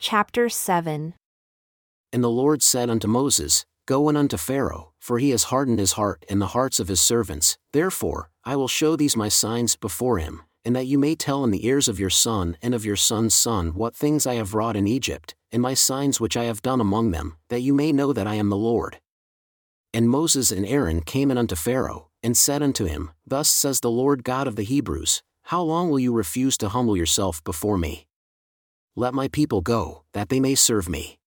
Chapter 7 And the Lord said unto Moses, Go in unto Pharaoh, for he has hardened his heart and the hearts of his servants. Therefore, I will show these my signs before him, and that you may tell in the ears of your son and of your son's son what things I have wrought in Egypt, and my signs which I have done among them, that you may know that I am the Lord. And Moses and Aaron came in unto Pharaoh, and said unto him, Thus says the Lord God of the Hebrews, How long will you refuse to humble yourself before me? Let my people go, that they may serve me.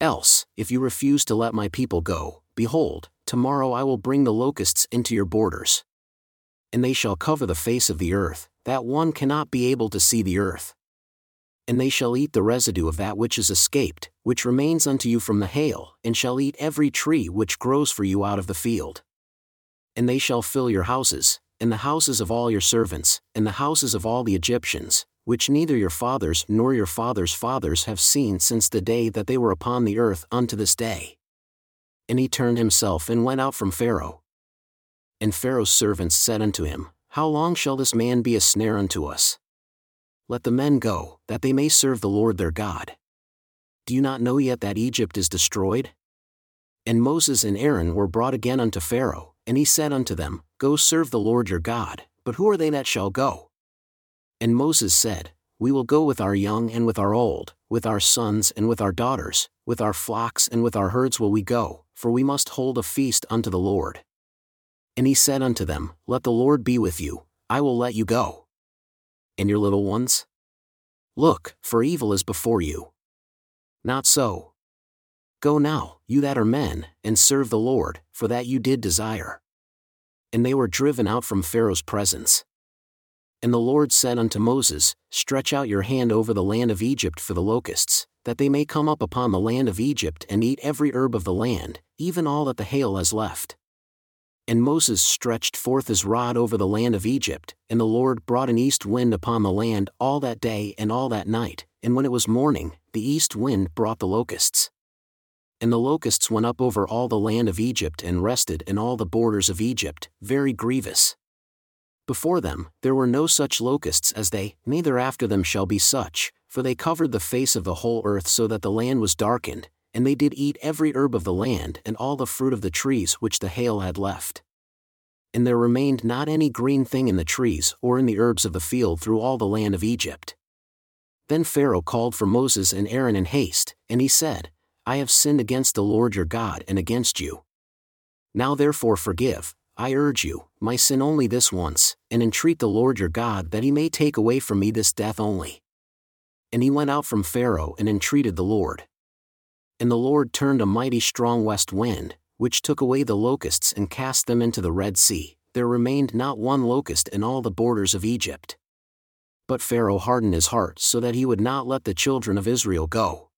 Else, if you refuse to let my people go, behold, tomorrow I will bring the locusts into your borders. And they shall cover the face of the earth, that one cannot be able to see the earth. And they shall eat the residue of that which is escaped, which remains unto you from the hail, and shall eat every tree which grows for you out of the field. And they shall fill your houses, and the houses of all your servants, and the houses of all the Egyptians, which neither your fathers nor your fathers' fathers have seen since the day that they were upon the earth unto this day. And he turned himself and went out from Pharaoh. And Pharaoh's servants said unto him, How long shall this man be a snare unto us? Let the men go, that they may serve the Lord their God. Do you not know yet that Egypt is destroyed? And Moses and Aaron were brought again unto Pharaoh, and he said unto them, Go serve the Lord your God, but who are they that shall go? And Moses said, We will go with our young and with our old, with our sons and with our daughters, with our flocks and with our herds will we go, for we must hold a feast unto the Lord. And he said unto them, Let the Lord be with you, I will let you go. And your little ones? Look, for evil is before you. Not so. Go now, you that are men, and serve the Lord, for that you did desire. And they were driven out from Pharaoh's presence. And the Lord said unto Moses, Stretch out your hand over the land of Egypt for the locusts, that they may come up upon the land of Egypt and eat every herb of the land, even all that the hail has left. And Moses stretched forth his rod over the land of Egypt, and the Lord brought an east wind upon the land all that day and all that night, and when it was morning, the east wind brought the locusts. And the locusts went up over all the land of Egypt and rested in all the borders of Egypt, very grievous. Before them, there were no such locusts as they, neither after them shall be such, for they covered the face of the whole earth so that the land was darkened, and they did eat every herb of the land and all the fruit of the trees which the hail had left. And there remained not any green thing in the trees or in the herbs of the field through all the land of Egypt. Then Pharaoh called for Moses and Aaron in haste, and he said, I have sinned against the Lord your God and against you. Now therefore forgive, I urge you, my sin only this once, and entreat the Lord your God that he may take away from me this death only. And he went out from Pharaoh and entreated the Lord. And the Lord turned a mighty strong west wind, which took away the locusts and cast them into the Red Sea. There remained not one locust in all the borders of Egypt. But Pharaoh hardened his heart so that he would not let the children of Israel go.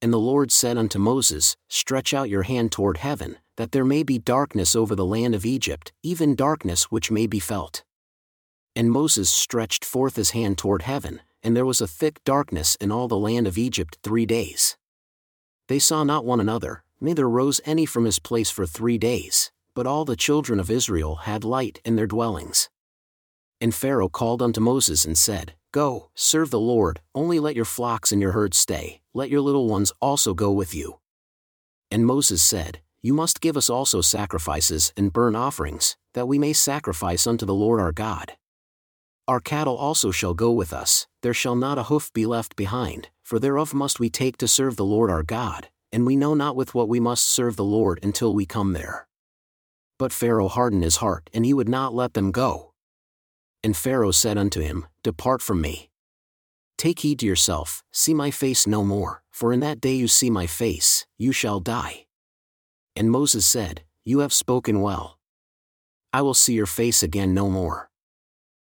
And the Lord said unto Moses, Stretch out your hand toward heaven, that there may be darkness over the land of Egypt, even darkness which may be felt. And Moses stretched forth his hand toward heaven, and there was a thick darkness in all the land of Egypt three days. They saw not one another, neither rose any from his place for three days, but all the children of Israel had light in their dwellings. And Pharaoh called unto Moses and said, Go, serve the Lord, only let your flocks and your herds stay, let your little ones also go with you. And Moses said, you must give us also sacrifices and burnt offerings, that we may sacrifice unto the Lord our God. Our cattle also shall go with us, there shall not a hoof be left behind, for thereof must we take to serve the Lord our God, and we know not with what we must serve the Lord until we come there. But Pharaoh hardened his heart, and he would not let them go. And Pharaoh said unto him, Depart from me. Take heed to yourself, see my face no more, for in that day you see my face, you shall die. And Moses said, You have spoken well. I will see your face again no more.